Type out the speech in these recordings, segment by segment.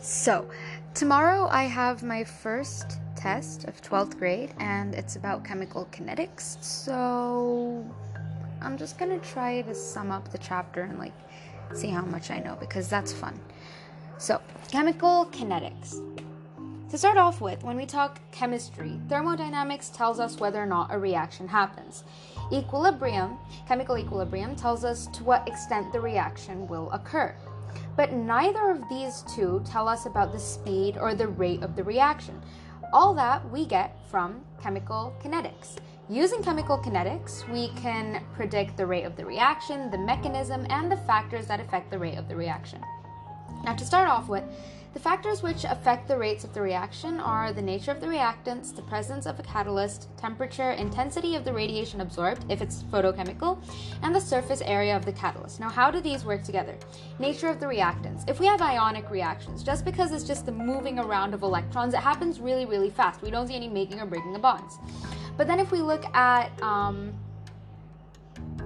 So, tomorrow I have my first test of 12th grade and it's about chemical kinetics. So, I'm just gonna try to sum up the chapter and like see how much I know because that's fun. So, chemical kinetics. To start off with, when we talk chemistry, thermodynamics tells us whether or not a reaction happens. Equilibrium, chemical equilibrium, tells us to what extent the reaction will occur. But neither of these two tell us about the speed or the rate of the reaction. All that we get from chemical kinetics. Using chemical kinetics, we can predict the rate of the reaction, the mechanism, and the factors that affect the rate of the reaction. Now, to start off with, the factors which affect the rates of the reaction are the nature of the reactants, the presence of a catalyst, temperature, intensity of the radiation absorbed, if it's photochemical, and the surface area of the catalyst. Now, how do these work together? Nature of the reactants. If we have ionic reactions, just because it's just the moving around of electrons, it happens really, really fast. We don't see any making or breaking of bonds. But then if we look at um,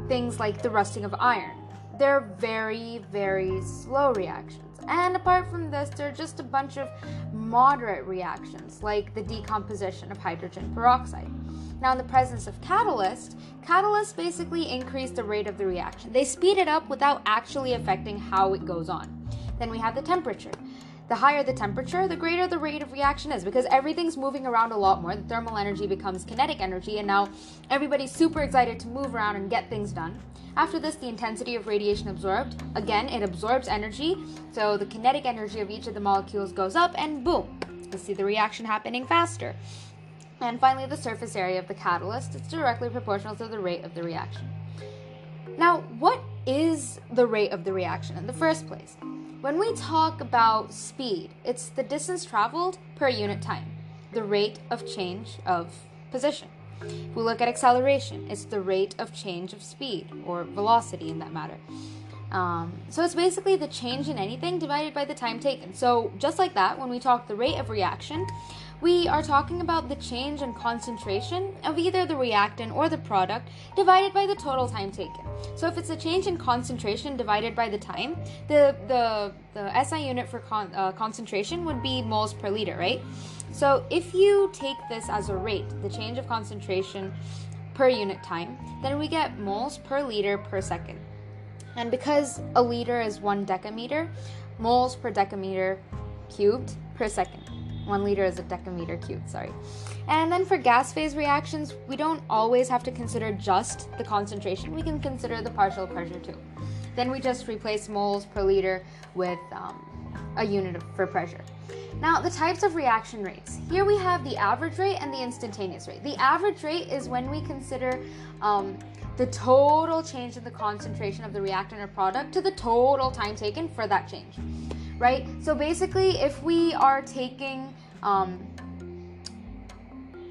things like the rusting of iron, they're very, very slow reactions. And apart from this, there are just a bunch of moderate reactions, like the decomposition of hydrogen peroxide. Now, in the presence of catalyst, catalysts basically increase the rate of the reaction. They speed it up without actually affecting how it goes on. Then we have the temperature. The higher the temperature, the greater the rate of reaction is because everything's moving around a lot more. The thermal energy becomes kinetic energy, and now everybody's super excited to move around and get things done. After this, the intensity of radiation absorbed. Again, it absorbs energy, so the kinetic energy of each of the molecules goes up, and boom, you see the reaction happening faster. And finally, the surface area of the catalyst is directly proportional to the rate of the reaction. Now, what is the rate of the reaction in the first place? When we talk about speed, it's the distance traveled per unit time, the rate of change of position. If we look at acceleration, it's the rate of change of speed, or velocity in that matter. Um, so it's basically the change in anything divided by the time taken. So just like that, when we talk the rate of reaction, we are talking about the change in concentration of either the reactant or the product divided by the total time taken. So if it's a change in concentration divided by the time, the the, the SI unit for con, uh, concentration would be moles per liter, right? So if you take this as a rate, the change of concentration per unit time, then we get moles per liter per second. And because a liter is one decameter, moles per decameter cubed per second. One liter is a decameter cubed, sorry. And then for gas phase reactions, we don't always have to consider just the concentration, we can consider the partial pressure too. Then we just replace moles per liter with um, a unit for pressure. Now, the types of reaction rates. Here we have the average rate and the instantaneous rate. The average rate is when we consider um, the total change in the concentration of the reactant or product to the total time taken for that change right? So basically, if we are taking um,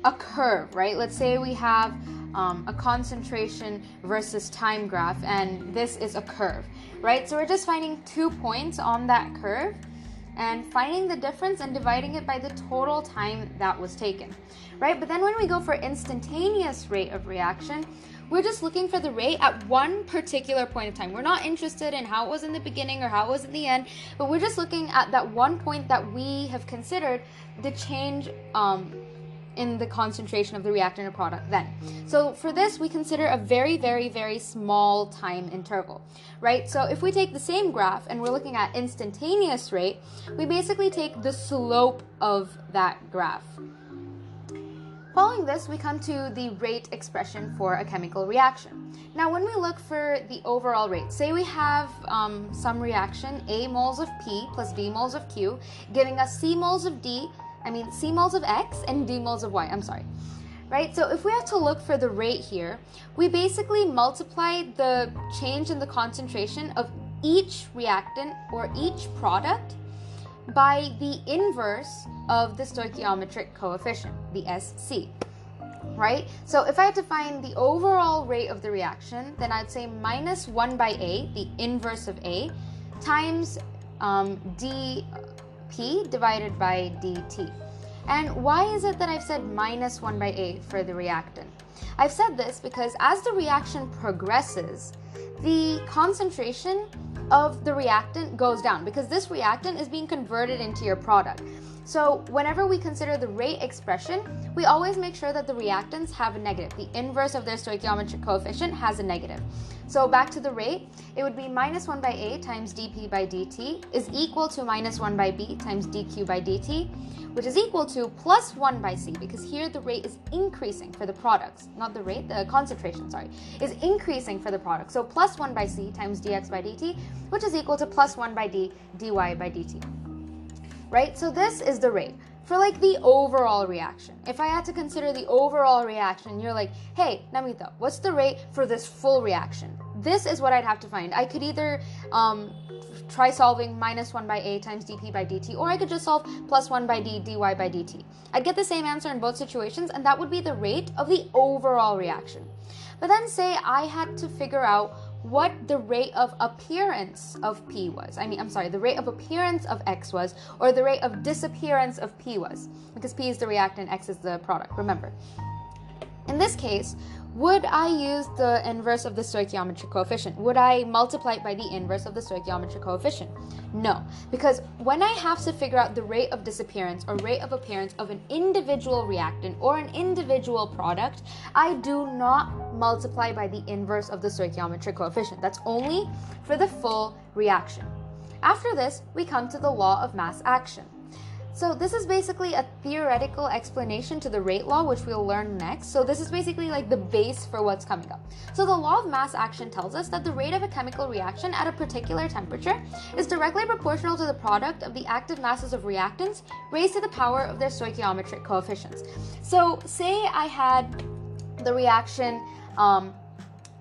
a curve, right? Let's say we have um, a concentration versus time graph, and this is a curve, right? So we're just finding two points on that curve and finding the difference and dividing it by the total time that was taken, right? But then when we go for instantaneous rate of reaction, we're just looking for the rate at one particular point of time. We're not interested in how it was in the beginning or how it was in the end, but we're just looking at that one point that we have considered the change um, in the concentration of the reactant or product then. So for this, we consider a very, very, very small time interval, right? So if we take the same graph and we're looking at instantaneous rate, we basically take the slope of that graph. Following this, we come to the rate expression for a chemical reaction. Now, when we look for the overall rate, say we have um, some reaction, A moles of P plus B moles of Q, giving us C moles of D, I mean C moles of X and D moles of Y, I'm sorry. Right, so if we have to look for the rate here, we basically multiply the change in the concentration of each reactant or each product by the inverse of the stoichiometric coefficient, the SC. Right? So if I had to find the overall rate of the reaction, then I'd say minus 1 by A, the inverse of A, times um, dP divided by dt. And why is it that I've said minus 1 by A for the reactant? I've said this because as the reaction progresses, the concentration of the reactant goes down because this reactant is being converted into your product. So, whenever we consider the rate expression, we always make sure that the reactants have a negative. The inverse of their stoichiometric coefficient has a negative. So, back to the rate, it would be minus 1 by A times dP by dt is equal to minus 1 by B times dQ by dt, which is equal to plus 1 by C, because here the rate is increasing for the products, not the rate, the concentration, sorry, is increasing for the product. So, plus 1 by C times dx by dt, which is equal to plus 1 by D dy by dt right? So this is the rate for like the overall reaction. If I had to consider the overall reaction, you're like, hey, Namita, what's the rate for this full reaction? This is what I'd have to find. I could either um, try solving minus 1 by a times dp by dt, or I could just solve plus 1 by d dy by dt. I'd get the same answer in both situations, and that would be the rate of the overall reaction. But then say I had to figure out what the rate of appearance of P was. I mean, I'm sorry, the rate of appearance of X was, or the rate of disappearance of P was, because P is the reactant, X is the product, remember. In this case, would I use the inverse of the stoichiometric coefficient? Would I multiply it by the inverse of the stoichiometric coefficient? No, because when I have to figure out the rate of disappearance or rate of appearance of an individual reactant or an individual product, I do not multiply by the inverse of the stoichiometric coefficient. That's only for the full reaction. After this, we come to the law of mass action. So this is basically a theoretical explanation to the rate law, which we'll learn next. So this is basically like the base for what's coming up. So the law of mass action tells us that the rate of a chemical reaction at a particular temperature is directly proportional to the product of the active masses of reactants raised to the power of their stoichiometric coefficients. So say I had the reaction um,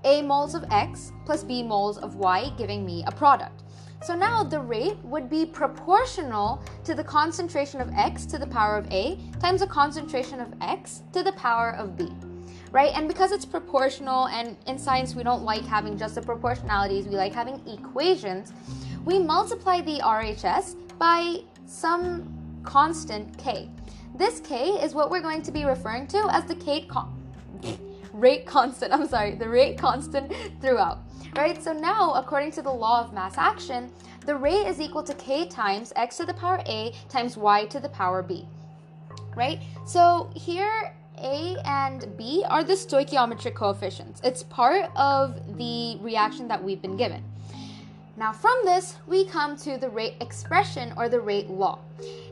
A moles of X plus B moles of Y giving me a product. So now the rate would be proportional to the concentration of x to the power of a times the concentration of x to the power of b. Right? And because it's proportional, and in science we don't like having just the proportionalities, we like having equations, we multiply the RHS by some constant k. This k is what we're going to be referring to as the Kate con- rate constant. I'm sorry, the rate constant throughout right? So now, according to the law of mass action, the rate is equal to k times x to the power a times y to the power b, right? So here, a and b are the stoichiometric coefficients. It's part of the reaction that we've been given. Now, from this, we come to the rate expression or the rate law.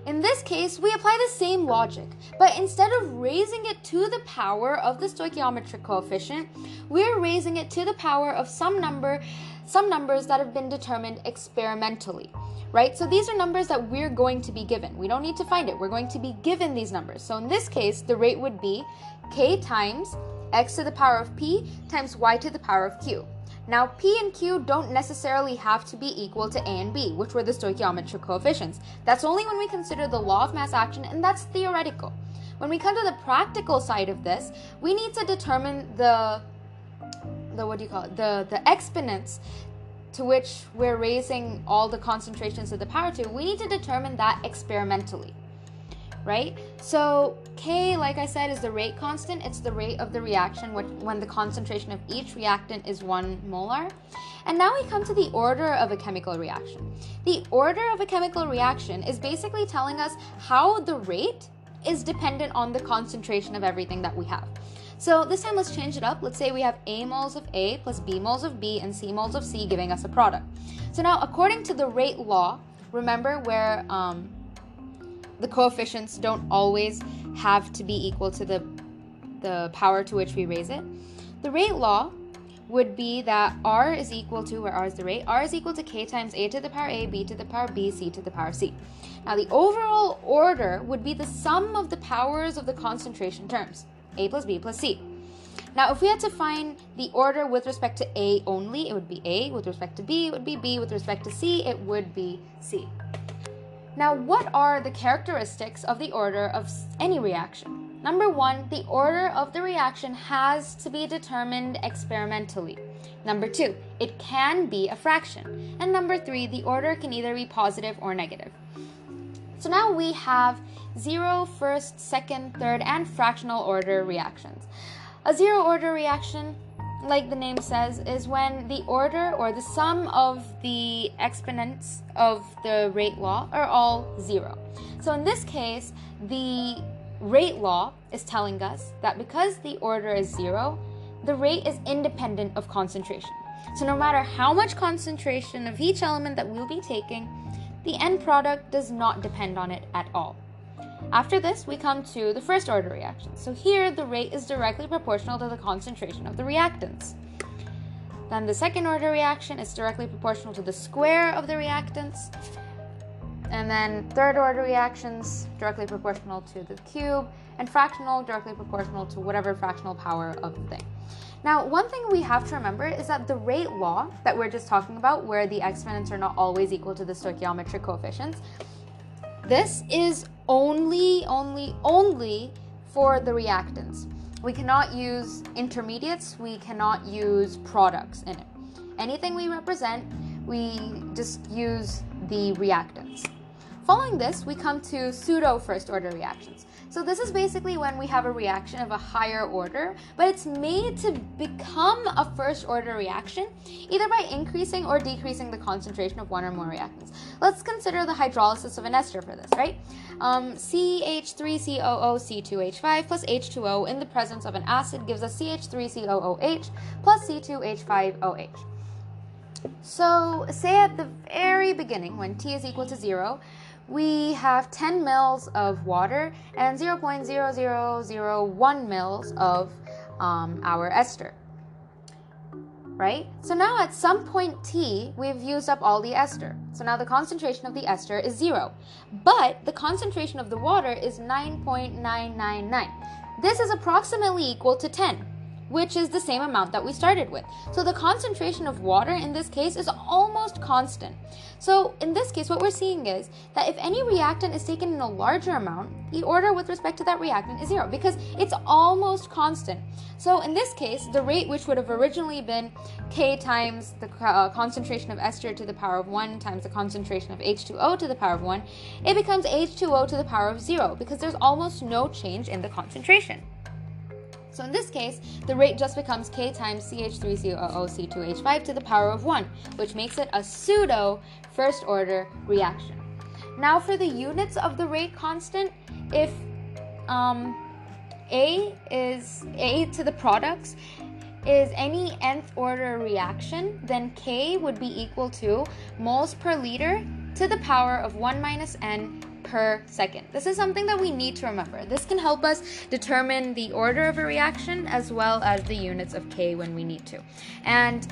In this case, we apply the same logic, but instead of raising it to the power of the stoichiometric coefficient, we're raising it to the power of some number, some numbers that have been determined experimentally. Right? So these are numbers that we're going to be given. We don't need to find it. We're going to be given these numbers. So in this case, the rate would be k times x to the power of p times y to the power of q. Now, P and Q don't necessarily have to be equal to A and B, which were the stoichiometric coefficients. That's only when we consider the law of mass action, and that's theoretical. When we come to the practical side of this, we need to determine the the what do you call it? The the exponents to which we're raising all the concentrations of the power to. We need to determine that experimentally right? So K, like I said, is the rate constant. It's the rate of the reaction when the concentration of each reactant is one molar. And now we come to the order of a chemical reaction. The order of a chemical reaction is basically telling us how the rate is dependent on the concentration of everything that we have. So this time let's change it up. Let's say we have A moles of A plus B moles of B and C moles of C giving us a product. So now according to the rate law, remember where um, the coefficients don't always have to be equal to the, the power to which we raise it. The rate law would be that r is equal to, where r is the rate, r is equal to k times a to the power a, b to the power b, c to the power c. Now the overall order would be the sum of the powers of the concentration terms, a plus b plus c. Now if we had to find the order with respect to a only, it would be a, with respect to b, it would be b, with respect to c, it would be c. Now, what are the characteristics of the order of any reaction? Number one, the order of the reaction has to be determined experimentally. Number two, it can be a fraction. And number three, the order can either be positive or negative. So now we have zero, first, second, third, and fractional order reactions. A zero order reaction like the name says, is when the order or the sum of the exponents of the rate law are all zero. So in this case, the rate law is telling us that because the order is zero, the rate is independent of concentration. So no matter how much concentration of each element that we'll be taking, the end product does not depend on it at all. After this, we come to the first order reaction. So here, the rate is directly proportional to the concentration of the reactants. Then the second order reaction is directly proportional to the square of the reactants. And then third order reactions directly proportional to the cube, and fractional directly proportional to whatever fractional power of the thing. Now, one thing we have to remember is that the rate law that we're just talking about, where the exponents are not always equal to the stoichiometric coefficients, this is only, only, only for the reactants. We cannot use intermediates, we cannot use products in it. Anything we represent, we just use the reactants. Following this, we come to pseudo first order reactions. So this is basically when we have a reaction of a higher order, but it's made to become a first order reaction, either by increasing or decreasing the concentration of one or more reactants. Let's consider the hydrolysis of an ester for this, right? Um, CH3COOC2H5 plus H2O in the presence of an acid gives us CH3COOH plus C2H5OH. So, say at the very beginning, when T is equal to zero, we have 10 mils of water and 0.0001 mils of um, our ester. Right? So now at some point t, we've used up all the ester. So now the concentration of the ester is zero. But the concentration of the water is 9.999. This is approximately equal to 10 which is the same amount that we started with. So the concentration of water in this case is almost constant. So in this case, what we're seeing is that if any reactant is taken in a larger amount, the order with respect to that reactant is zero because it's almost constant. So in this case, the rate which would have originally been K times the uh, concentration of ester to the power of 1 times the concentration of H2O to the power of 1, it becomes H2O to the power of 0 because there's almost no change in the concentration. So in this case, the rate just becomes K times CH3COOC2H5 to the power of 1, which makes it a pseudo first order reaction. Now for the units of the rate constant, if um, A is A to the products is any nth order reaction, then K would be equal to moles per liter to the power of 1 minus n per second. This is something that we need to remember. This can help us determine the order of a reaction as well as the units of K when we need to. And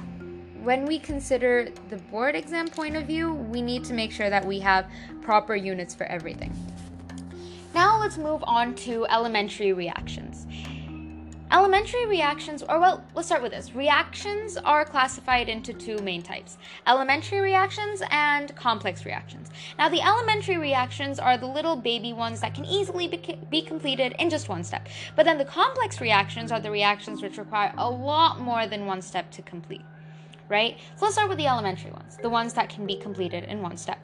when we consider the board exam point of view, we need to make sure that we have proper units for everything. Now let's move on to elementary reactions. Elementary reactions, or well, let's start with this. Reactions are classified into two main types elementary reactions and complex reactions. Now, the elementary reactions are the little baby ones that can easily be, be completed in just one step. But then the complex reactions are the reactions which require a lot more than one step to complete, right? So let's start with the elementary ones, the ones that can be completed in one step.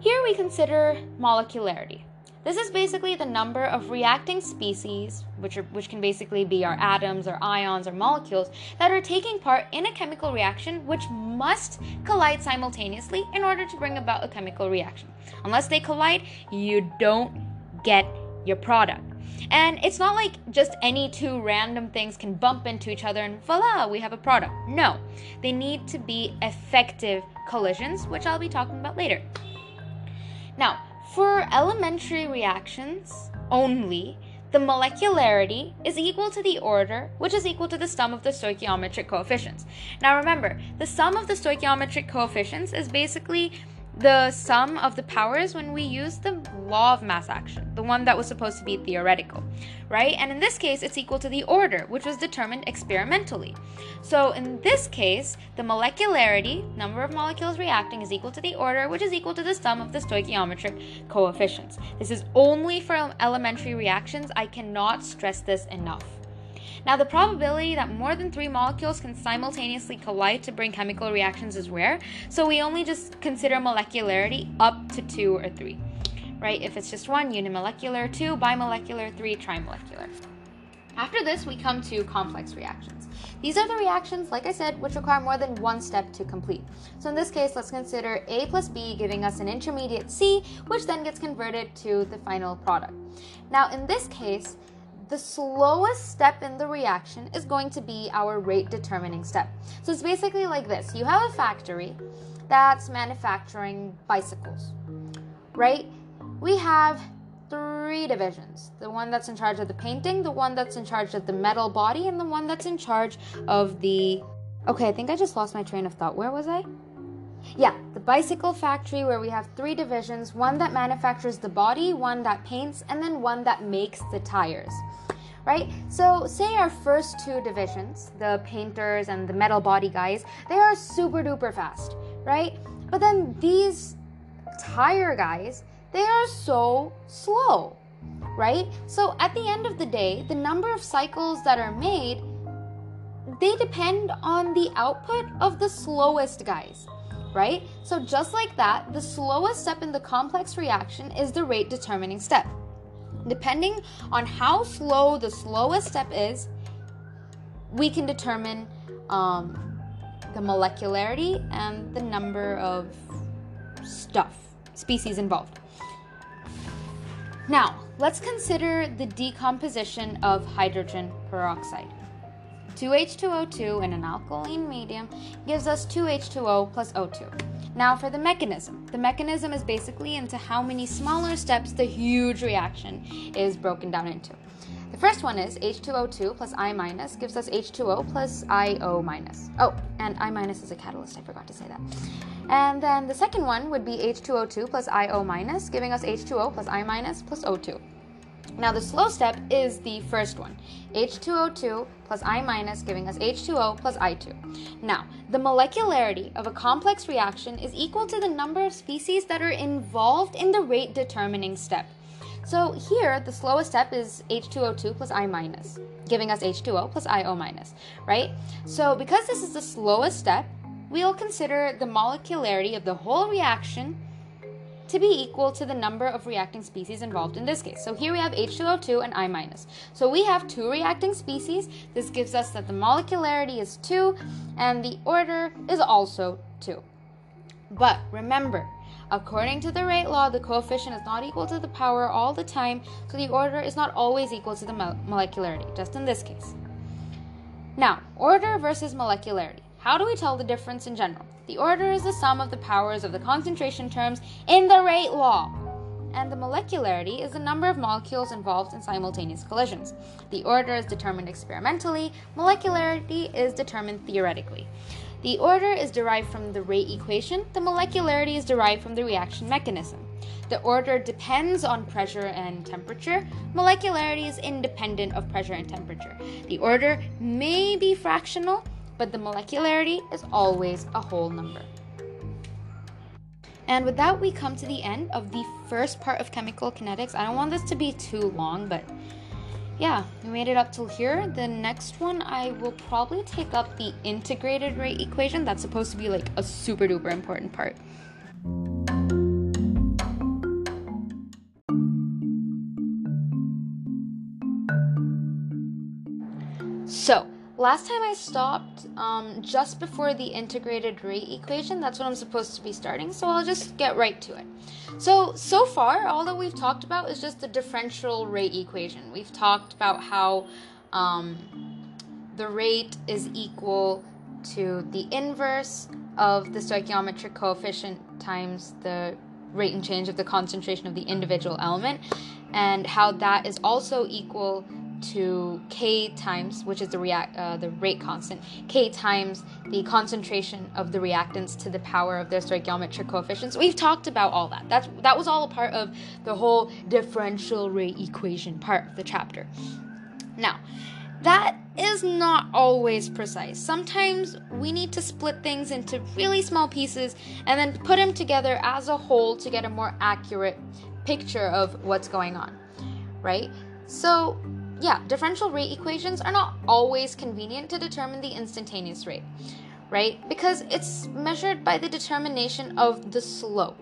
Here we consider molecularity. This is basically the number of reacting species, which, are, which can basically be our atoms or ions or molecules, that are taking part in a chemical reaction which must collide simultaneously in order to bring about a chemical reaction. Unless they collide, you don't get your product. And it's not like just any two random things can bump into each other and voila, we have a product. No, they need to be effective collisions, which I'll be talking about later. Now, for elementary reactions only, the molecularity is equal to the order, which is equal to the sum of the stoichiometric coefficients. Now remember, the sum of the stoichiometric coefficients is basically the sum of the powers when we use the law of mass action, the one that was supposed to be theoretical, right? And in this case, it's equal to the order, which was determined experimentally. So in this case, the molecularity, number of molecules reacting, is equal to the order, which is equal to the sum of the stoichiometric coefficients. This is only for elementary reactions. I cannot stress this enough. Now, the probability that more than three molecules can simultaneously collide to bring chemical reactions is rare, so we only just consider molecularity up to two or three, right? If it's just one, unimolecular, two, bimolecular, three, trimolecular. After this, we come to complex reactions. These are the reactions, like I said, which require more than one step to complete. So in this case, let's consider A plus B giving us an intermediate C, which then gets converted to the final product. Now, in this case, the slowest step in the reaction is going to be our rate determining step. So it's basically like this you have a factory that's manufacturing bicycles, right? We have three divisions the one that's in charge of the painting, the one that's in charge of the metal body, and the one that's in charge of the. Okay, I think I just lost my train of thought. Where was I? Yeah, the bicycle factory where we have three divisions one that manufactures the body, one that paints, and then one that makes the tires. Right? So, say our first two divisions, the painters and the metal body guys, they are super duper fast, right? But then these tire guys, they are so slow, right? So, at the end of the day, the number of cycles that are made they depend on the output of the slowest guys right? So, just like that, the slowest step in the complex reaction is the rate determining step. Depending on how slow the slowest step is, we can determine um, the molecularity and the number of stuff, species involved. Now, let's consider the decomposition of hydrogen peroxide. 2H2O2 in an alkaline medium gives us 2H2O plus O2. Now for the mechanism. The mechanism is basically into how many smaller steps the huge reaction is broken down into. The first one is H2O2 plus I minus gives us H2O plus IO minus. Oh, and I minus is a catalyst, I forgot to say that. And then the second one would be H2O2 plus IO minus, giving us H2O plus I minus plus O2. Now the slow step is the first one, H2O2 plus I minus giving us H2O plus I2. Now, the molecularity of a complex reaction is equal to the number of species that are involved in the rate determining step. So here, the slowest step is H2O2 plus I minus, giving us H2O plus IO minus, right? So because this is the slowest step, we'll consider the molecularity of the whole reaction to be equal to the number of reacting species involved in this case. So here we have H2O2 and I minus. So we have two reacting species. This gives us that the molecularity is 2 and the order is also 2. But remember, according to the rate law, the coefficient is not equal to the power all the time, so the order is not always equal to the molecularity, just in this case. Now, order versus molecularity. How do we tell the difference in general? The order is the sum of the powers of the concentration terms in the rate law. And the molecularity is the number of molecules involved in simultaneous collisions. The order is determined experimentally, molecularity is determined theoretically. The order is derived from the rate equation, the molecularity is derived from the reaction mechanism. The order depends on pressure and temperature. Molecularity is independent of pressure and temperature. The order may be fractional, but the molecularity is always a whole number. And with that, we come to the end of the first part of chemical kinetics. I don't want this to be too long, but yeah, we made it up till here. The next one, I will probably take up the integrated rate equation. That's supposed to be like a super duper important part. So, Last time I stopped um, just before the integrated rate equation. That's what I'm supposed to be starting, so I'll just get right to it. So, so far, all that we've talked about is just the differential rate equation. We've talked about how um, the rate is equal to the inverse of the stoichiometric coefficient times the rate and change of the concentration of the individual element, and how that is also equal to k times, which is the react uh, the rate constant, k times the concentration of the reactants to the power of their stoichiometric coefficients. We've talked about all that. That's that was all a part of the whole differential rate equation part of the chapter. Now, that is not always precise. Sometimes we need to split things into really small pieces and then put them together as a whole to get a more accurate picture of what's going on, right? So, yeah, differential rate equations are not always convenient to determine the instantaneous rate, right? Because it's measured by the determination of the slope,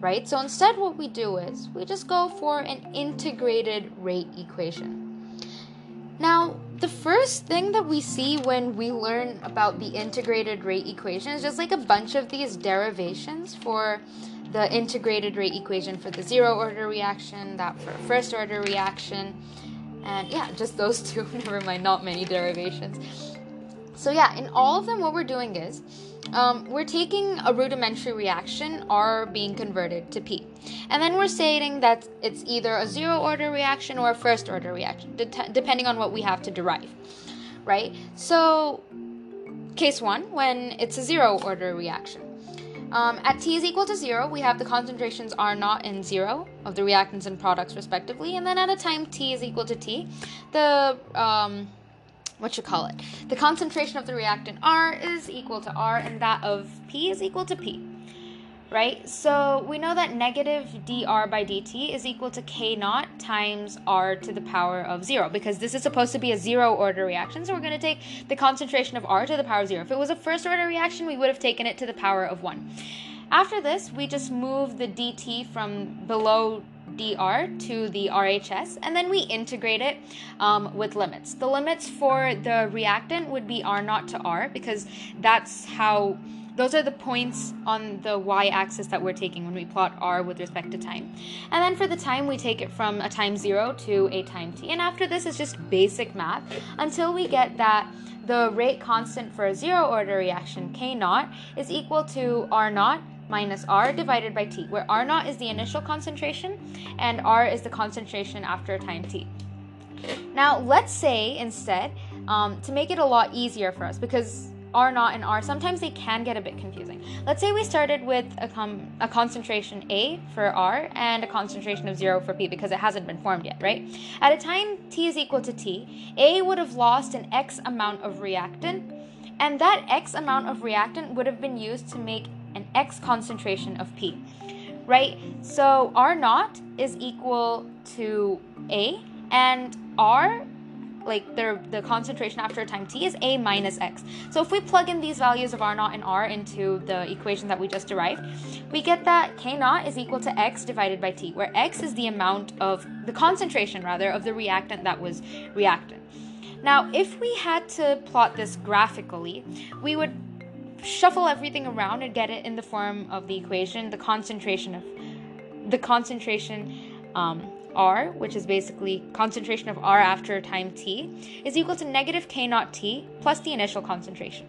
right? So instead, what we do is we just go for an integrated rate equation. Now, the first thing that we see when we learn about the integrated rate equation is just like a bunch of these derivations for the integrated rate equation for the zero order reaction, that for first order reaction, and yeah, just those two. Never mind, not many derivations. So, yeah, in all of them, what we're doing is um, we're taking a rudimentary reaction, R being converted to P. And then we're stating that it's either a zero order reaction or a first order reaction, de- depending on what we have to derive, right? So, case one, when it's a zero order reaction. Um, at T is equal to zero, we have the concentrations R naught and zero of the reactants and products respectively. And then at a time T is equal to T, the um, what you call it. The concentration of the reactant R is equal to R and that of P is equal to P. Right? So we know that negative dr by dt is equal to k naught times r to the power of 0 because this is supposed to be a zero order reaction. So we're going to take the concentration of r to the power of 0. If it was a first order reaction, we would have taken it to the power of 1. After this, we just move the dt from below dr to the RHS, and then we integrate it um, with limits. The limits for the reactant would be R naught to R because that's how those are the points on the y-axis that we're taking when we plot r with respect to time. And then for the time, we take it from a time 0 to a time t. And after this is just basic math until we get that the rate constant for a zero order reaction, k naught, is equal to r naught minus R divided by T, where R naught is the initial concentration and R is the concentration after a time T. Now, let's say instead, um, to make it a lot easier for us, because R naught and R, sometimes they can get a bit confusing. Let's say we started with a, com- a concentration A for R and a concentration of 0 for P because it hasn't been formed yet, right? At a time T is equal to T, A would have lost an X amount of reactant, and that X amount of reactant would have been used to make an X concentration of P, right? So R naught is equal to A, and R, like the, the concentration after a time t, is A minus X. So if we plug in these values of R naught and R into the equation that we just derived, we get that K naught is equal to X divided by T, where X is the amount of, the concentration rather, of the reactant that was reactant. Now, if we had to plot this graphically, we would shuffle everything around and get it in the form of the equation, the concentration of the concentration um, R, which is basically concentration of R after time t, is equal to negative k naught t plus the initial concentration.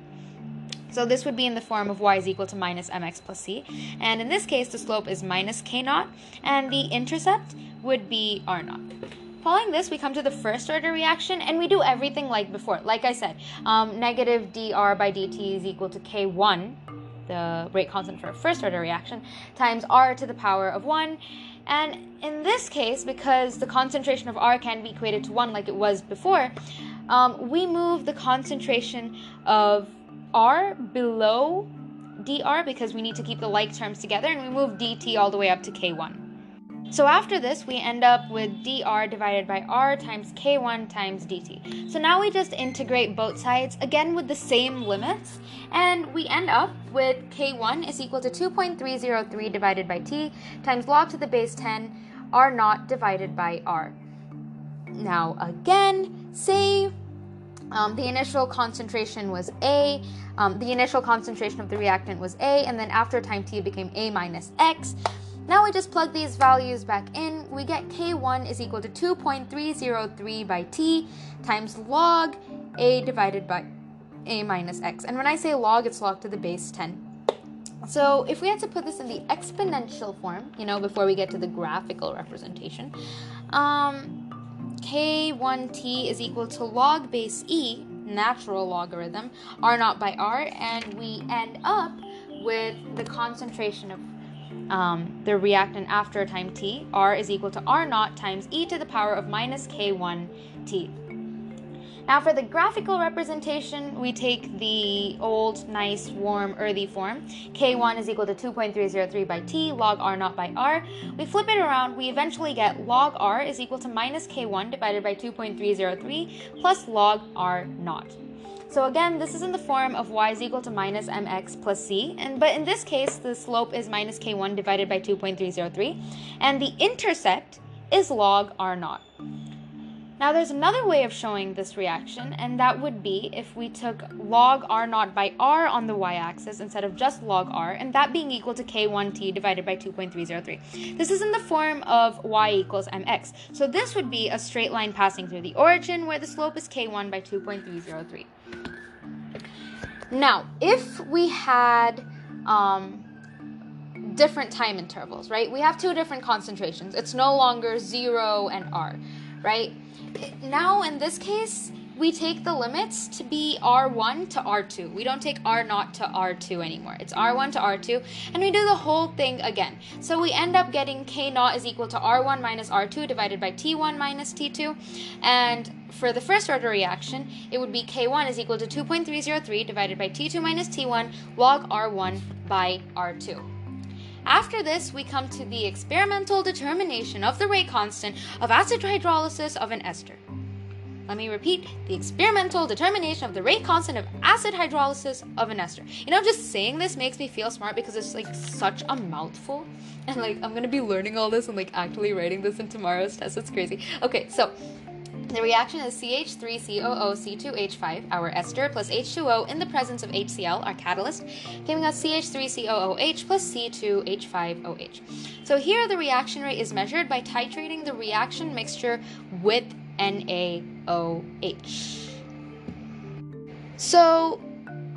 So this would be in the form of y is equal to minus mx plus c. And in this case, the slope is minus k naught, and the intercept would be r naught. Following this, we come to the first order reaction, and we do everything like before. Like I said, um, negative dr by dt is equal to k1, the rate constant for a first order reaction, times r to the power of 1. And in this case, because the concentration of r can be equated to 1 like it was before, um, we move the concentration of r below dr because we need to keep the like terms together, and we move dt all the way up to k1. So after this, we end up with dr divided by r times k1 times dt. So now we just integrate both sides again with the same limits, and we end up with k1 is equal to 2.303 divided by t times log to the base 10 r naught divided by r. Now again, say um, the initial concentration was A, um, the initial concentration of the reactant was A, and then after time t it became A minus X. Now we just plug these values back in. We get K1 is equal to 2.303 by T times log A divided by A minus X. And when I say log, it's log to the base 10. So if we had to put this in the exponential form, you know, before we get to the graphical representation, um, K1T is equal to log base E, natural logarithm, R naught by R, and we end up with the concentration of um, the reactant after time t, R is equal to R naught times e to the power of minus k1 t. Now for the graphical representation, we take the old, nice, warm, earthy form. K1 is equal to 2.303 by T, log R naught by R. We flip it around, we eventually get log R is equal to minus K1 divided by 2.303 plus log R naught. So again, this is in the form of y is equal to minus mx plus c, and but in this case, the slope is minus k1 divided by 2.303, and the intercept is log r naught. Now there's another way of showing this reaction, and that would be if we took log r naught by r on the y-axis instead of just log r, and that being equal to k1t divided by 2.303. This is in the form of y equals mx. So this would be a straight line passing through the origin where the slope is k1 by 2.303. Now, if we had um, different time intervals, right? We have two different concentrations. It's no longer 0 and r, right? Now, in this case, we take the limits to be R1 to R2. We don't take R0 to R2 anymore. It's R1 to R2, and we do the whole thing again. So we end up getting K0 is equal to R1 minus R2 divided by T1 minus T2. And for the first order reaction, it would be K1 is equal to 2.303 divided by T2 minus T1 log R1 by R2. After this, we come to the experimental determination of the rate constant of acid hydrolysis of an ester. Let me repeat the experimental determination of the rate constant of acid hydrolysis of an ester. You know, just saying this makes me feel smart because it's like such a mouthful. And like, I'm gonna be learning all this and like actually writing this in tomorrow's test. It's crazy. Okay, so the reaction is CH3COOC2H5, our ester, plus H2O in the presence of HCl, our catalyst, giving us CH3COOH plus C2H5OH. So here the reaction rate is measured by titrating the reaction mixture with NaOH. So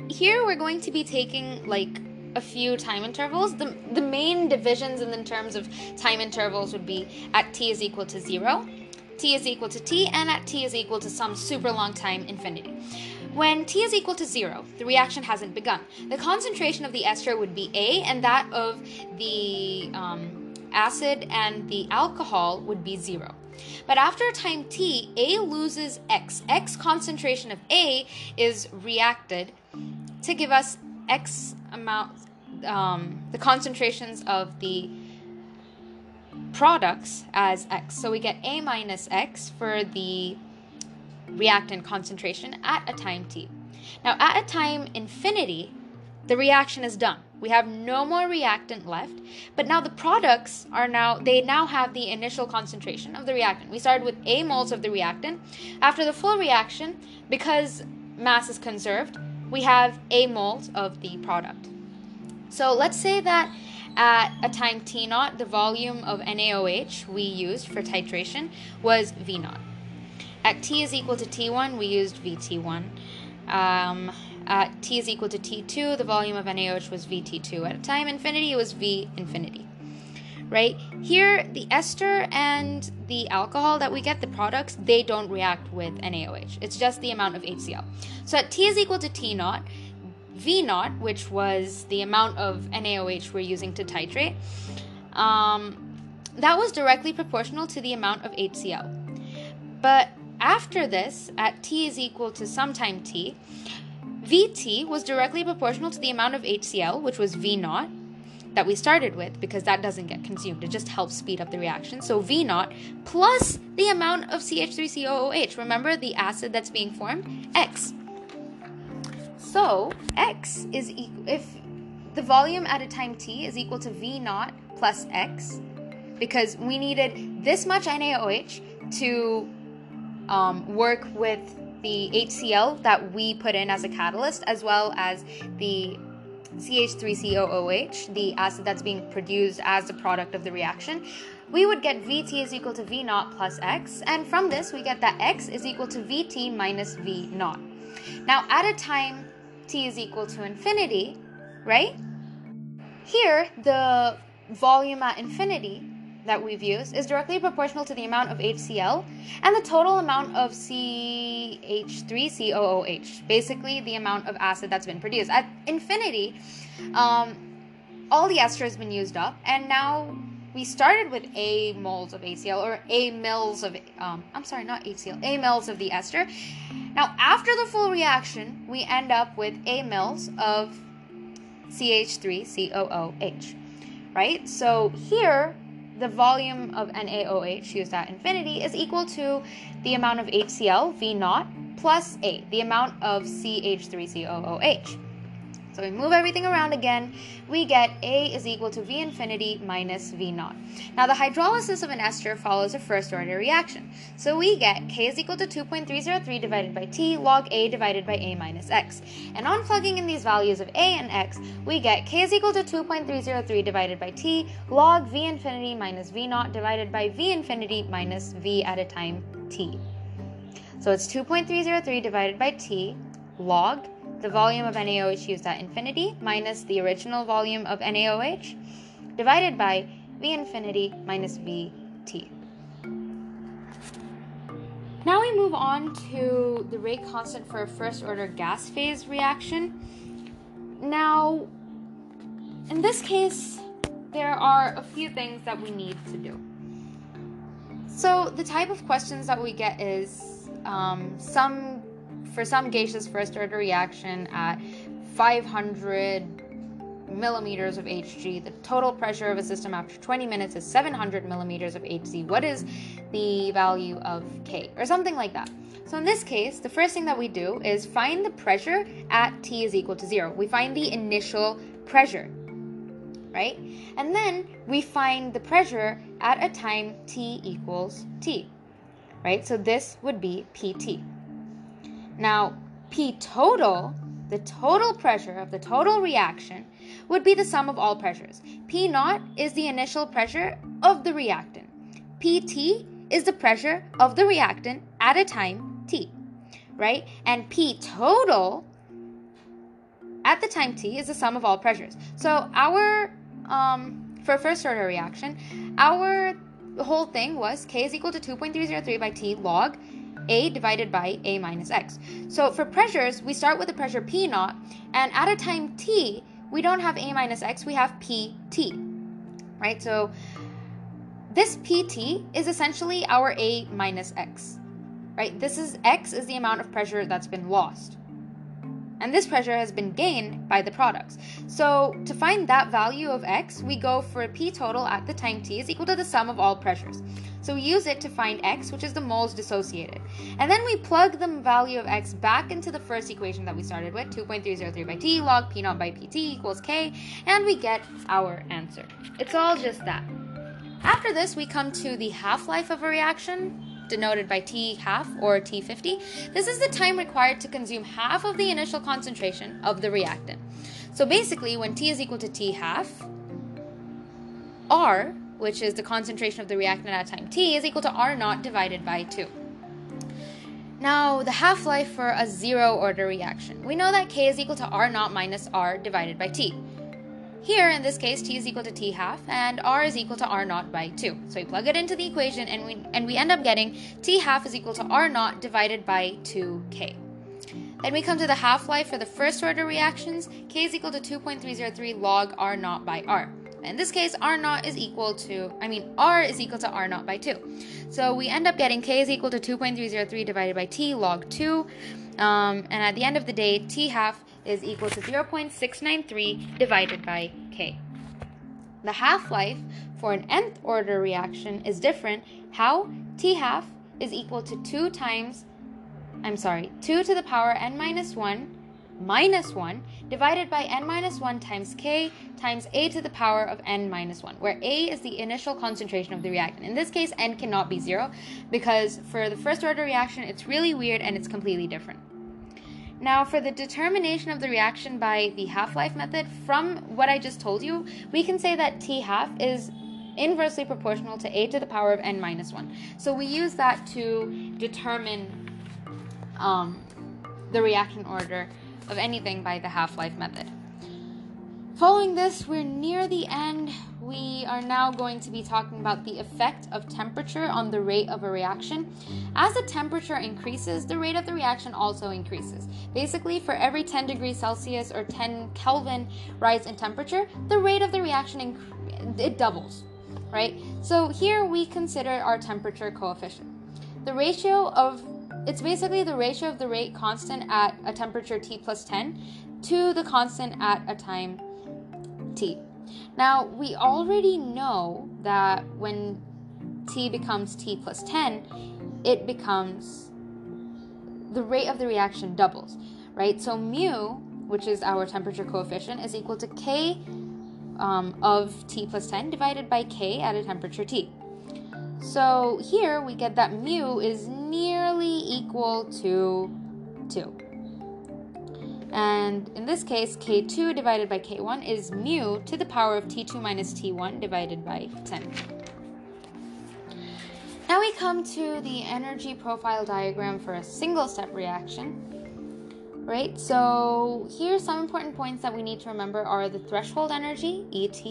here we're going to be taking like a few time intervals. The, the main divisions in terms of time intervals would be at t is equal to 0, t is equal to t, and at t is equal to some super long time infinity. When t is equal to 0, the reaction hasn't begun. The concentration of the ester would be A, and that of the um, acid and the alcohol would be 0. But after a time t, A loses X. X concentration of A is reacted to give us X amount, um, the concentrations of the products as X. So we get A minus X for the reactant concentration at a time t. Now, at a time infinity, the reaction is done. We have no more reactant left, but now the products are now, they now have the initial concentration of the reactant. We started with A moles of the reactant. After the full reaction, because mass is conserved, we have A moles of the product. So let's say that at a time t naught, the volume of NaOH we used for titration was V naught. At t is equal to T1, we used VT1. Um, at t is equal to T2, the volume of NaOH was VT2. At time infinity, it was V infinity. Right? Here, the ester and the alcohol that we get, the products, they don't react with NaOH. It's just the amount of HCl. So at t is equal to T naught, V naught, which was the amount of NaOH we're using to titrate, um, that was directly proportional to the amount of HCl. But after this, at t is equal to some time t, Vt was directly proportional to the amount of HCl, which was V naught, that we started with, because that doesn't get consumed. It just helps speed up the reaction. So V naught plus the amount of CH3COOH. Remember the acid that's being formed? X. So x is equal if the volume at a time t is equal to v naught plus x, because we needed this much NaOH to um, work with the HCl that we put in as a catalyst, as well as the CH3COOH, the acid that's being produced as a product of the reaction, we would get Vt is equal to V naught plus X, and from this we get that X is equal to Vt minus V naught. Now, at a time t is equal to infinity, right? Here, the volume at infinity that we've used is directly proportional to the amount of HCl and the total amount of CH3COOH, basically the amount of acid that's been produced. At infinity, um, all the ester has been used up, and now we started with A moles of HCl or A mils of, um, I'm sorry, not HCl, A mils of the ester. Now, after the full reaction, we end up with A mils of CH3COOH, right? So here, the volume of NaOH used at infinity is equal to the amount of HCl, V naught, plus A, the amount of CH3COOH. So we move everything around again. We get A is equal to V infinity minus V naught. Now the hydrolysis of an ester follows a first order reaction. So we get K is equal to 2.303 divided by T log A divided by A minus X. And on plugging in these values of A and X, we get K is equal to 2.303 divided by T log V infinity minus V naught divided by V infinity minus V at a time T. So it's 2.303 divided by T log the volume of NaOH used at infinity minus the original volume of NaOH divided by V infinity minus Vt. Now we move on to the rate constant for a first order gas phase reaction. Now, in this case, there are a few things that we need to do. So, the type of questions that we get is um, some for some gaseous first order reaction at 500 millimeters of Hg, the total pressure of a system after 20 minutes is 700 millimeters of Hg. What is the value of K? Or something like that. So in this case, the first thing that we do is find the pressure at T is equal to zero. We find the initial pressure, right? And then we find the pressure at a time T equals T, right? So this would be PT. Now, P total, the total pressure of the total reaction, would be the sum of all pressures. P naught is the initial pressure of the reactant. PT is the pressure of the reactant at a time t, right? And P total at the time t is the sum of all pressures. So our um, for first order reaction, our whole thing was k is equal to 2.303 by t log a divided by A minus X. So for pressures, we start with the pressure P naught, and at a time T, we don't have A minus X, we have PT, right? So this PT is essentially our A minus X, right? This is X is the amount of pressure that's been lost and this pressure has been gained by the products. So to find that value of x, we go for P total at the time t is equal to the sum of all pressures. So we use it to find x, which is the moles dissociated. And then we plug the value of x back into the first equation that we started with, 2.303 by t log p naught by pt equals k, and we get our answer. It's all just that. After this, we come to the half-life of a reaction, denoted by T half or T50. This is the time required to consume half of the initial concentration of the reactant. So basically, when T is equal to T half, R, which is the concentration of the reactant at time T, is equal to R naught divided by 2. Now, the half life for a zero order reaction. We know that K is equal to R naught minus R divided by T. Here, in this case, t is equal to t half, and r is equal to r naught by 2. So we plug it into the equation, and we, and we end up getting t half is equal to r naught divided by 2k. Then we come to the half-life for the first order reactions. k is equal to 2.303 log r naught by r. In this case, r naught is equal to, I mean, r is equal to r naught by 2. So we end up getting k is equal to 2.303 divided by t log 2. Um, and at the end of the day, t half is equal to 0.693 divided by k. The half-life for an nth order reaction is different. How? T half is equal to 2 times, I'm sorry, 2 to the power n minus 1 minus 1 divided by n minus 1 times k times a to the power of n minus 1, where a is the initial concentration of the reactant. In this case, n cannot be 0 because for the first order reaction, it's really weird and it's completely different. Now, for the determination of the reaction by the half-life method, from what I just told you, we can say that T half is inversely proportional to a to the power of n minus 1. So we use that to determine um, the reaction order of anything by the half-life method. Following this, we're near the end. We are now going to be talking about the effect of temperature on the rate of a reaction. As the temperature increases, the rate of the reaction also increases. Basically, for every 10 degrees Celsius or 10 Kelvin rise in temperature, the rate of the reaction inc- it doubles, right? So here we consider our temperature coefficient. The ratio of it's basically the ratio of the rate constant at a temperature T plus 10 to the constant at a time t. Now, we already know that when t becomes t plus 10, it becomes the rate of the reaction doubles, right? So mu which is our temperature coefficient, is equal to K um, of T plus 10 divided by K at a temperature T. So here we get that mu is nearly equal to 2. And in this case, K2 divided by K1 is mu to the power of T2 minus T1 divided by 10. Now we come to the energy profile diagram for a single step reaction. Right, so here some important points that we need to remember are the threshold energy, ET,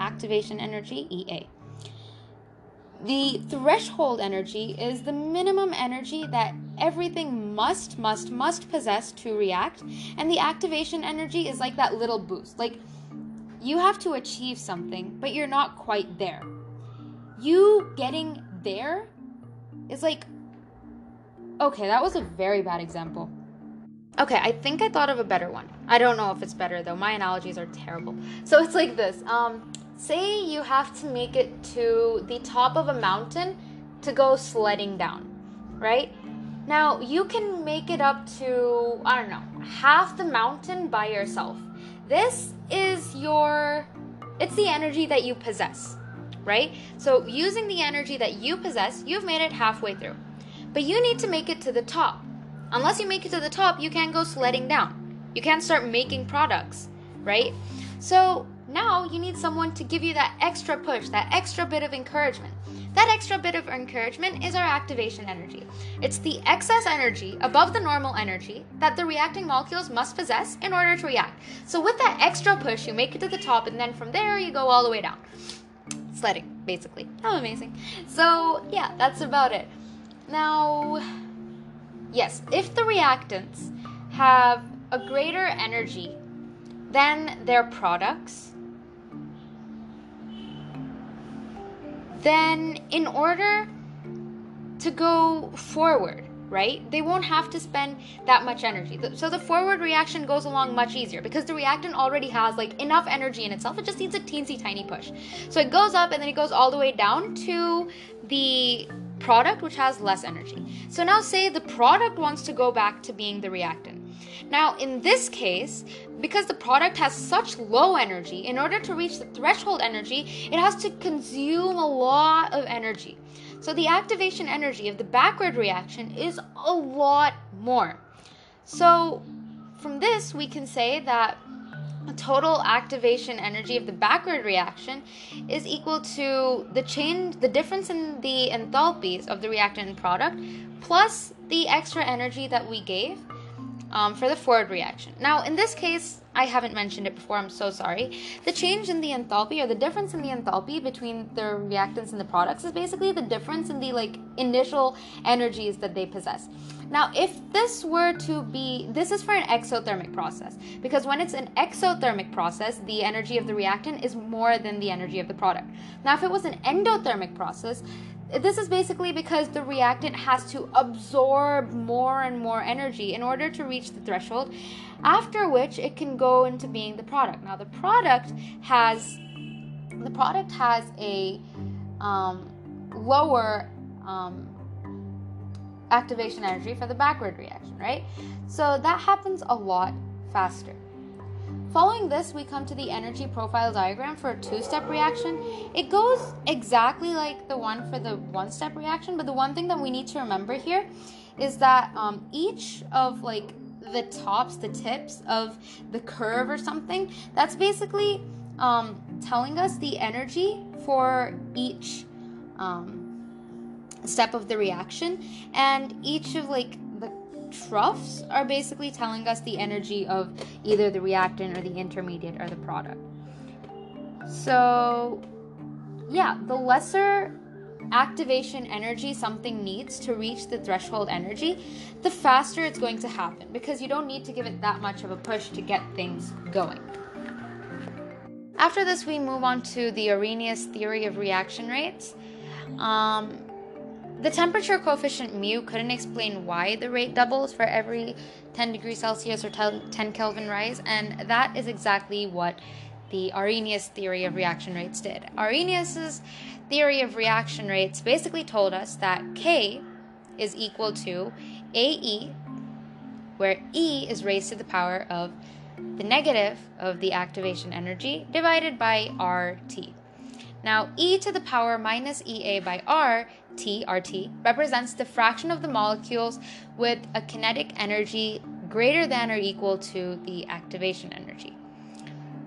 activation energy, EA. The threshold energy is the minimum energy that everything must, must, must possess to react. And the activation energy is like that little boost. Like you have to achieve something, but you're not quite there. You getting there is like, okay, that was a very bad example. Okay, I think I thought of a better one. I don't know if it's better though. My analogies are terrible. So it's like this. Um, say you have to make it to the top of a mountain to go sledding down, right? Now, you can make it up to, I don't know, half the mountain by yourself. This is your, it's the energy that you possess, right? So, using the energy that you possess, you've made it halfway through. But you need to make it to the top. Unless you make it to the top, you can't go sledding down. You can't start making products, right? So, now you need someone to give you that extra push, that extra bit of encouragement. That extra bit of encouragement is our activation energy. It's the excess energy above the normal energy that the reacting molecules must possess in order to react. So, with that extra push, you make it to the top, and then from there, you go all the way down. Sledding, basically. How amazing. So, yeah, that's about it. Now, yes, if the reactants have a greater energy than their products, then in order to go forward, right? They won't have to spend that much energy. So the forward reaction goes along much easier because the reactant already has like enough energy in itself. It just needs a teensy tiny push. So it goes up and then it goes all the way down to the product which has less energy. So now say the product wants to go back to being the reactant. Now, in this case, because the product has such low energy, in order to reach the threshold energy, it has to consume a lot of energy. So the activation energy of the backward reaction is a lot more. So from this, we can say that the total activation energy of the backward reaction is equal to the change the difference in the enthalpies of the reactant and product plus the extra energy that we gave um, for the forward reaction. Now, in this case, I haven't mentioned it before, I'm so sorry. The change in the enthalpy or the difference in the enthalpy between the reactants and the products is basically the difference in the like initial energies that they possess. Now, if this were to be, this is for an exothermic process, because when it's an exothermic process, the energy of the reactant is more than the energy of the product. Now, if it was an endothermic process, this is basically because the reactant has to absorb more and more energy in order to reach the threshold, after which it can go into being the product. Now, the product has the product has a um, lower um, activation energy for the backward reaction, right? So that happens a lot faster. Following this, we come to the energy profile diagram for a two-step reaction. It goes exactly like the one for the one-step reaction, but the one thing that we need to remember here is that um, each of like the tops, the tips of the curve or something, that's basically um, telling us the energy for each um, step of the reaction, and each of like troughs are basically telling us the energy of either the reactant or the intermediate or the product. So, yeah, the lesser activation energy something needs to reach the threshold energy, the faster it's going to happen because you don't need to give it that much of a push to get things going. After this, we move on to the Arrhenius theory of reaction rates. Um, the temperature coefficient mu couldn't explain why the rate doubles for every 10 degrees Celsius or 10 Kelvin rise, and that is exactly what the Arrhenius theory of reaction rates did. Arrhenius's theory of reaction rates basically told us that K is equal to AE, where E is raised to the power of the negative of the activation energy divided by RT. Now, e to the power minus EA by R, T, represents the fraction of the molecules with a kinetic energy greater than or equal to the activation energy.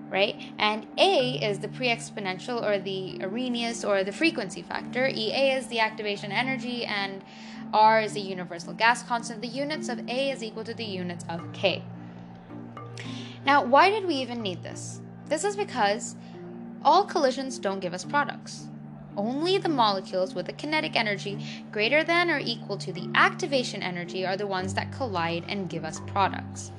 Right? And A is the pre exponential or the Arrhenius or the frequency factor. EA is the activation energy, and R is the universal gas constant. The units of A is equal to the units of K. Now, why did we even need this? This is because all collisions don't give us products. Only the molecules with a kinetic energy greater than or equal to the activation energy are the ones that collide and give us products.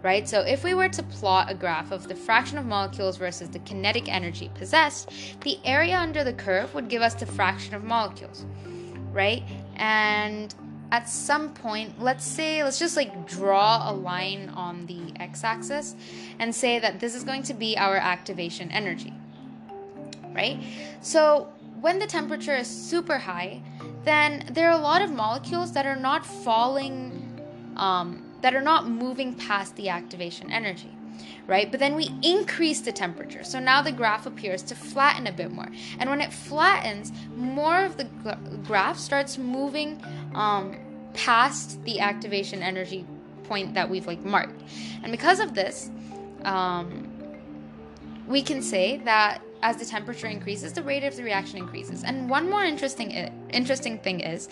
Right? So if we were to plot a graph of the fraction of molecules versus the kinetic energy possessed, the area under the curve would give us the fraction of molecules. Right? And at some point, let's say, let's just like draw a line on the x axis and say that this is going to be our activation energy right? So when the temperature is super high, then there are a lot of molecules that are not falling, um, that are not moving past the activation energy, right? But then we increase the temperature. So now the graph appears to flatten a bit more. And when it flattens, more of the graph starts moving um, past the activation energy point that we've like marked. And because of this, um, we can say that as the temperature increases, the rate of the reaction increases. And one more interesting interesting thing is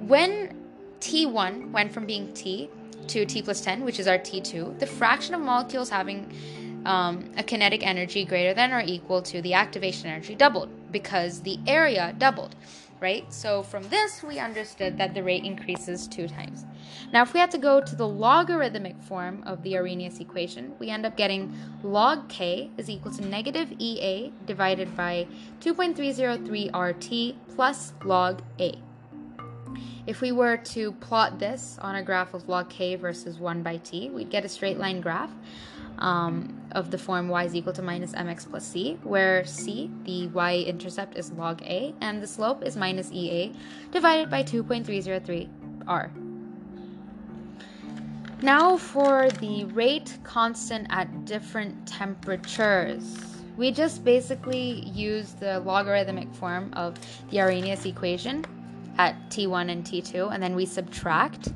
when T1 went from being T to T plus 10, which is our T2, the fraction of molecules having um, a kinetic energy greater than or equal to the activation energy doubled because the area doubled right? So from this, we understood that the rate increases two times. Now, if we had to go to the logarithmic form of the Arrhenius equation, we end up getting log k is equal to negative EA divided by 2.303 RT plus log A. If we were to plot this on a graph of log k versus 1 by t, we'd get a straight line graph um, of the form y is equal to minus mx plus c, where c, the y-intercept, is log a, and the slope is minus ea, divided by 2.303 r. Now for the rate constant at different temperatures. We just basically use the logarithmic form of the Arrhenius equation at T1 and T2, and then we subtract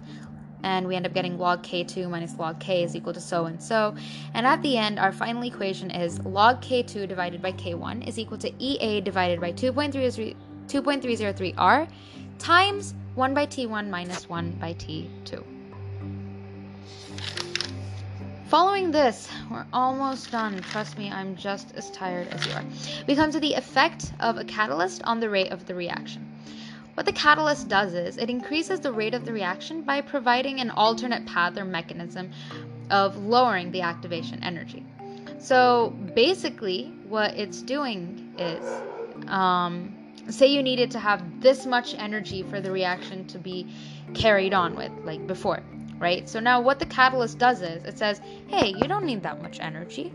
and we end up getting log k2 minus log k is equal to so and so. And at the end, our final equation is log k2 divided by k1 is equal to EA divided by 2.303R times 1 by t1 minus 1 by t2. Following this, we're almost done. Trust me, I'm just as tired as you are. We come to the effect of a catalyst on the rate of the reaction. What the catalyst does is it increases the rate of the reaction by providing an alternate path or mechanism of lowering the activation energy. So basically, what it's doing is um, say you needed to have this much energy for the reaction to be carried on with, like before, right? So now what the catalyst does is it says, hey, you don't need that much energy.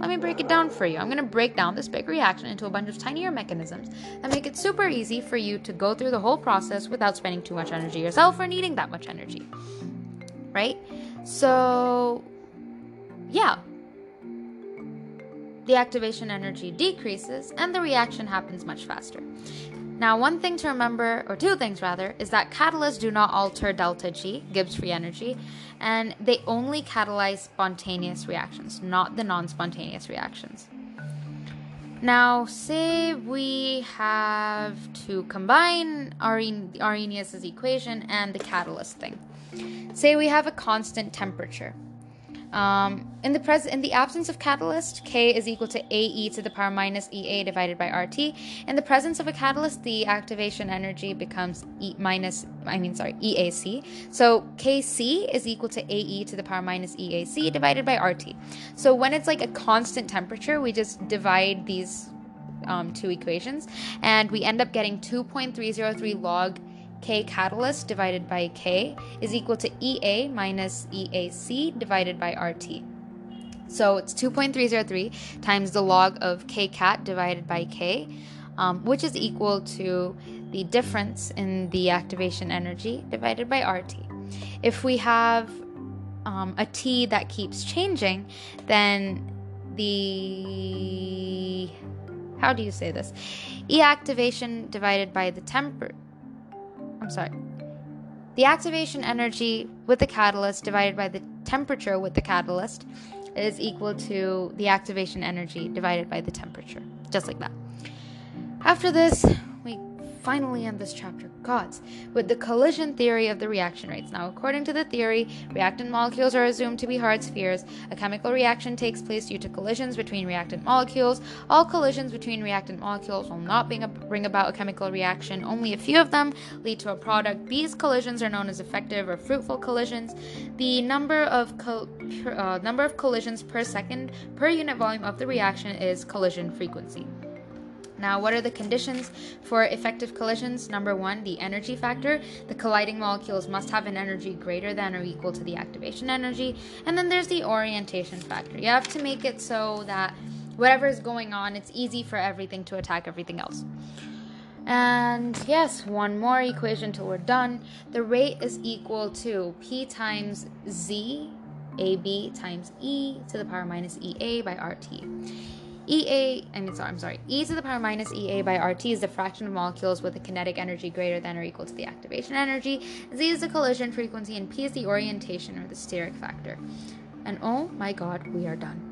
Let me break it down for you. I'm going to break down this big reaction into a bunch of tinier mechanisms that make it super easy for you to go through the whole process without spending too much energy yourself or needing that much energy. Right? So, yeah. The activation energy decreases and the reaction happens much faster. Now, one thing to remember, or two things rather, is that catalysts do not alter delta G, Gibbs free energy, and they only catalyze spontaneous reactions, not the non spontaneous reactions. Now, say we have to combine Arrhenius' equation and the catalyst thing. Say we have a constant temperature. Um, in the pres- in the absence of catalyst, K is equal to AE to the power minus EA divided by RT. In the presence of a catalyst, the activation energy becomes E minus, I mean, sorry, EAC. So KC is equal to AE to the power minus EAC divided by RT. So when it's like a constant temperature, we just divide these um, two equations, and we end up getting 2.303 log K catalyst divided by K is equal to EA minus EAC divided by RT. So it's 2.303 times the log of K cat divided by K, um, which is equal to the difference in the activation energy divided by RT. If we have um, a T that keeps changing, then the how do you say this? E activation divided by the temper. Sorry. The activation energy with the catalyst divided by the temperature with the catalyst is equal to the activation energy divided by the temperature. Just like that. After this, finally end this chapter, gods, with the collision theory of the reaction rates. Now, according to the theory, reactant molecules are assumed to be hard spheres. A chemical reaction takes place due to collisions between reactant molecules. All collisions between reactant molecules will not bring, about a chemical reaction. Only a few of them lead to a product. These collisions are known as effective or fruitful collisions. The number of co- uh, number of collisions per second per unit volume of the reaction is collision frequency. Now, what are the conditions for effective collisions? Number one, the energy factor. The colliding molecules must have an energy greater than or equal to the activation energy. And then there's the orientation factor. You have to make it so that whatever is going on, it's easy for everything to attack everything else. And yes, one more equation till we're done. The rate is equal to P times Z, AB times E to the power minus EA by RT. EA, I mean, sorry, I'm sorry, e to the power minus EA by RT is the fraction of molecules with a kinetic energy greater than or equal to the activation energy. Z is the collision frequency, and P is the orientation or the steric factor. And oh my god, we are done.